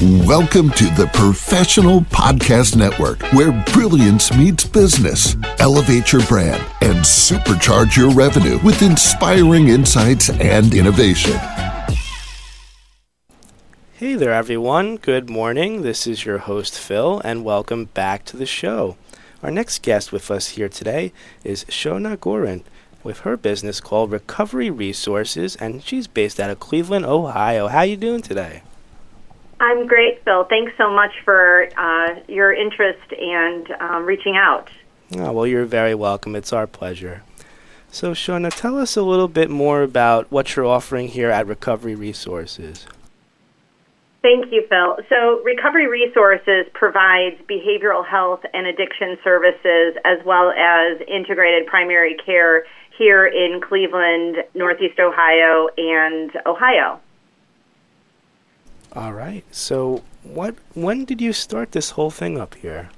Welcome to the Professional Podcast Network, where brilliance meets business. Elevate your brand and supercharge your revenue with inspiring insights and innovation. Hey there, everyone. Good morning. This is your host, Phill, and welcome back to the show. Our next guest with us here today is Seona Goerndt with her business called Recovery Resources, and she's based out of Cleveland, Ohio. How you doing today? I'm great, Phill. Thanks so much for uh, your interest and um, reaching out. Oh, well, you're very welcome. It's our pleasure. So, Seona, tell us a little bit more about what you're offering here at Recovery Resources. Thank you, Phill. So, Recovery Resources provides behavioral health and addiction services as well as integrated primary care here in Cleveland, Northeast Ohio, and Ohio. All right. So, what? When did you start this whole thing up here?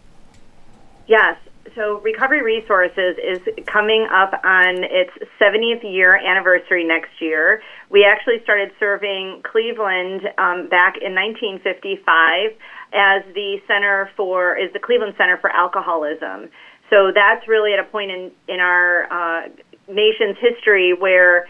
Yes. So, Recovery Resources is coming up on its 70th year anniversary next year. We actually started serving Cleveland um, back in 1955 as the Center for is the Cleveland Center for Alcoholism. So that's really at a point in in our uh, nation's history where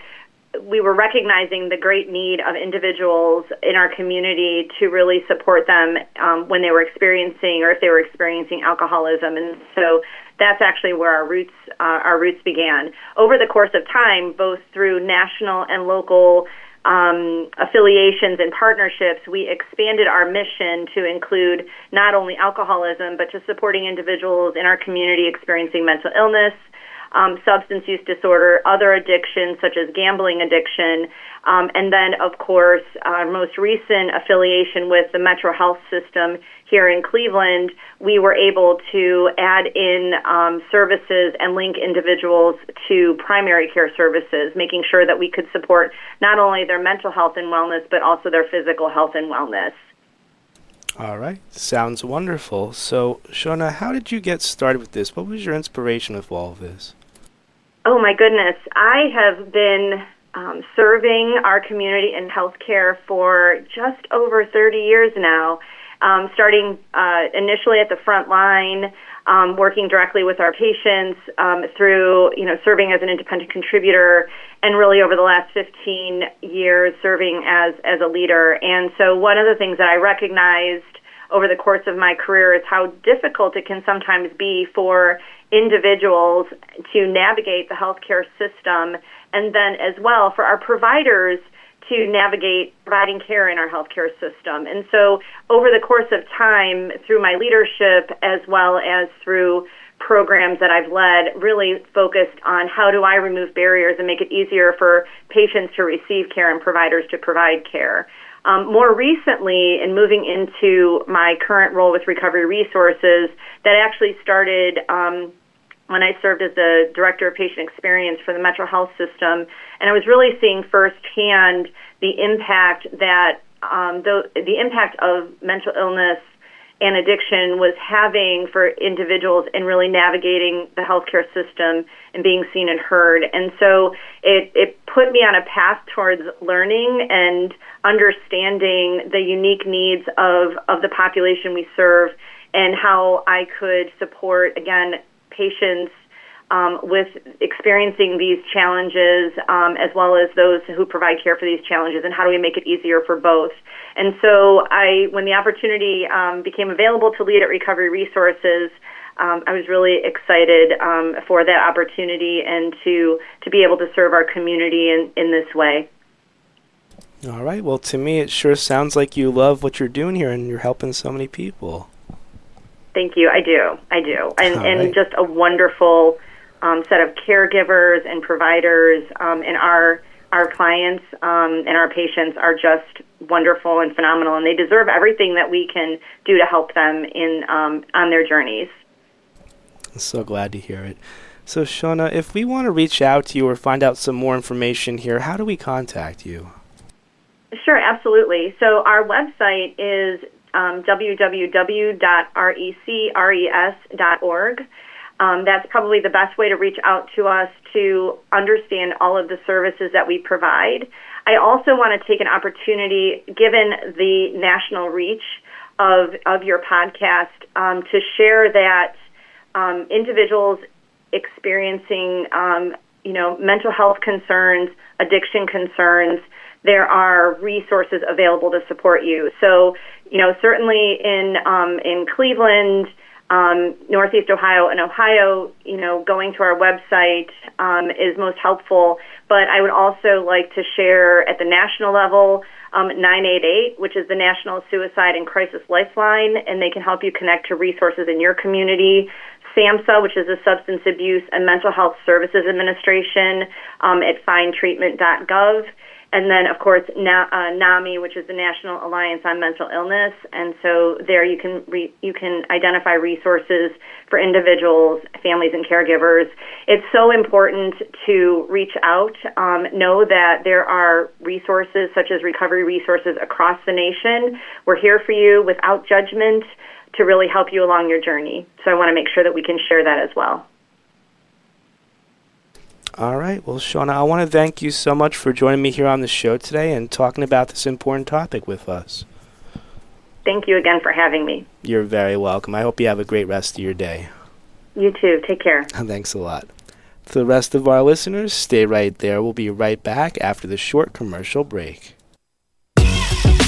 we were recognizing the great need of individuals in our community to really support them um, when they were experiencing or if they were experiencing alcoholism, and so that's actually where our roots uh, our roots began. Over the course of time, both through national and local um, affiliations and partnerships, we expanded our mission to include not only alcoholism but to supporting individuals in our community experiencing mental illness um, substance use disorder, other addictions such as gambling addiction, um, and then, of course, our most recent affiliation with the Metro Health System here in Cleveland, we were able to add in um, services and link individuals to primary care services, making sure that we could support not only their mental health and wellness, but also their physical health and wellness. All right, sounds wonderful. So, Seona, how did you get started with this? What was your inspiration with all of this? Oh my goodness, I have been um, serving our community in healthcare for just over 30 years now. Um, starting uh, initially at the front line, um, working directly with our patients um, through, you know, serving as an independent contributor, and really over the last 15 years serving as as a leader. And so, one of the things that I recognized over the course of my career is how difficult it can sometimes be for individuals to navigate the healthcare system, and then as well for our providers to navigate providing care in our healthcare system. And so, over the course of time, through my leadership as well as through programs that I've led, really focused on how do I remove barriers and make it easier for patients to receive care and providers to provide care. Um, more recently, in moving into my current role with Recovery Resources, that actually started um, when I served as the director of patient experience for the Metro Health System, and I was really seeing firsthand the impact that um, the, the impact of mental illness and addiction was having for individuals in really navigating the healthcare system and being seen and heard. And so it, it put me on a path towards learning and understanding the unique needs of, of the population we serve and how I could support, again, patients um, with experiencing these challenges, um, as well as those who provide care for these challenges, and how do we make it easier for both? And so, I, when the opportunity um, became available to lead at Recovery Resources, um, I was really excited um, for that opportunity and to to be able to serve our community in, in this way. All right. Well, to me, it sure sounds like you love what you're doing here, and you're helping so many people. Thank you. I do. I do. And All and right. just a wonderful um, set of caregivers and providers, um, and our our clients um, and our patients are just wonderful and phenomenal, and they deserve everything that we can do to help them in um, on their journeys. I'm so glad to hear it. So, Seona, if we want to reach out to you or find out some more information here, how do we contact you? Sure, absolutely. So, our website is um, www.recres.org. Um, that's probably the best way to reach out to us to understand all of the services that we provide. I also want to take an opportunity, given the national reach of, of your podcast, um, to share that um, individuals experiencing, um, you know, mental health concerns, addiction concerns, there are resources available to support you. So, you know, certainly in um, in Cleveland, um, Northeast Ohio, and Ohio, you know, going to our website um, is most helpful. But I would also like to share at the national level. Um, 988, which is the National Suicide and Crisis Lifeline, and they can help you connect to resources in your community. SAMHSA, which is the Substance Abuse and Mental Health Services Administration, um, at findtreatment.gov and then of course Na- uh, NAMI, which is the National Alliance on Mental Illness, and so there you can re- you can identify resources for individuals, families, and caregivers. It's so important to reach out. Um, know that there are resources such as recovery resources across the nation. We're here for you without judgment to really help you along your journey. So I want to make sure that we can share that as well. All right. Well, Seona, I want to thank you so much for joining me here on the show today and talking about this important topic with us. Thank you again for having me. You're very welcome. I hope you have a great rest of your day. You too. Take care. Thanks a lot. To the rest of our listeners, stay right there. We'll be right back after the short commercial break.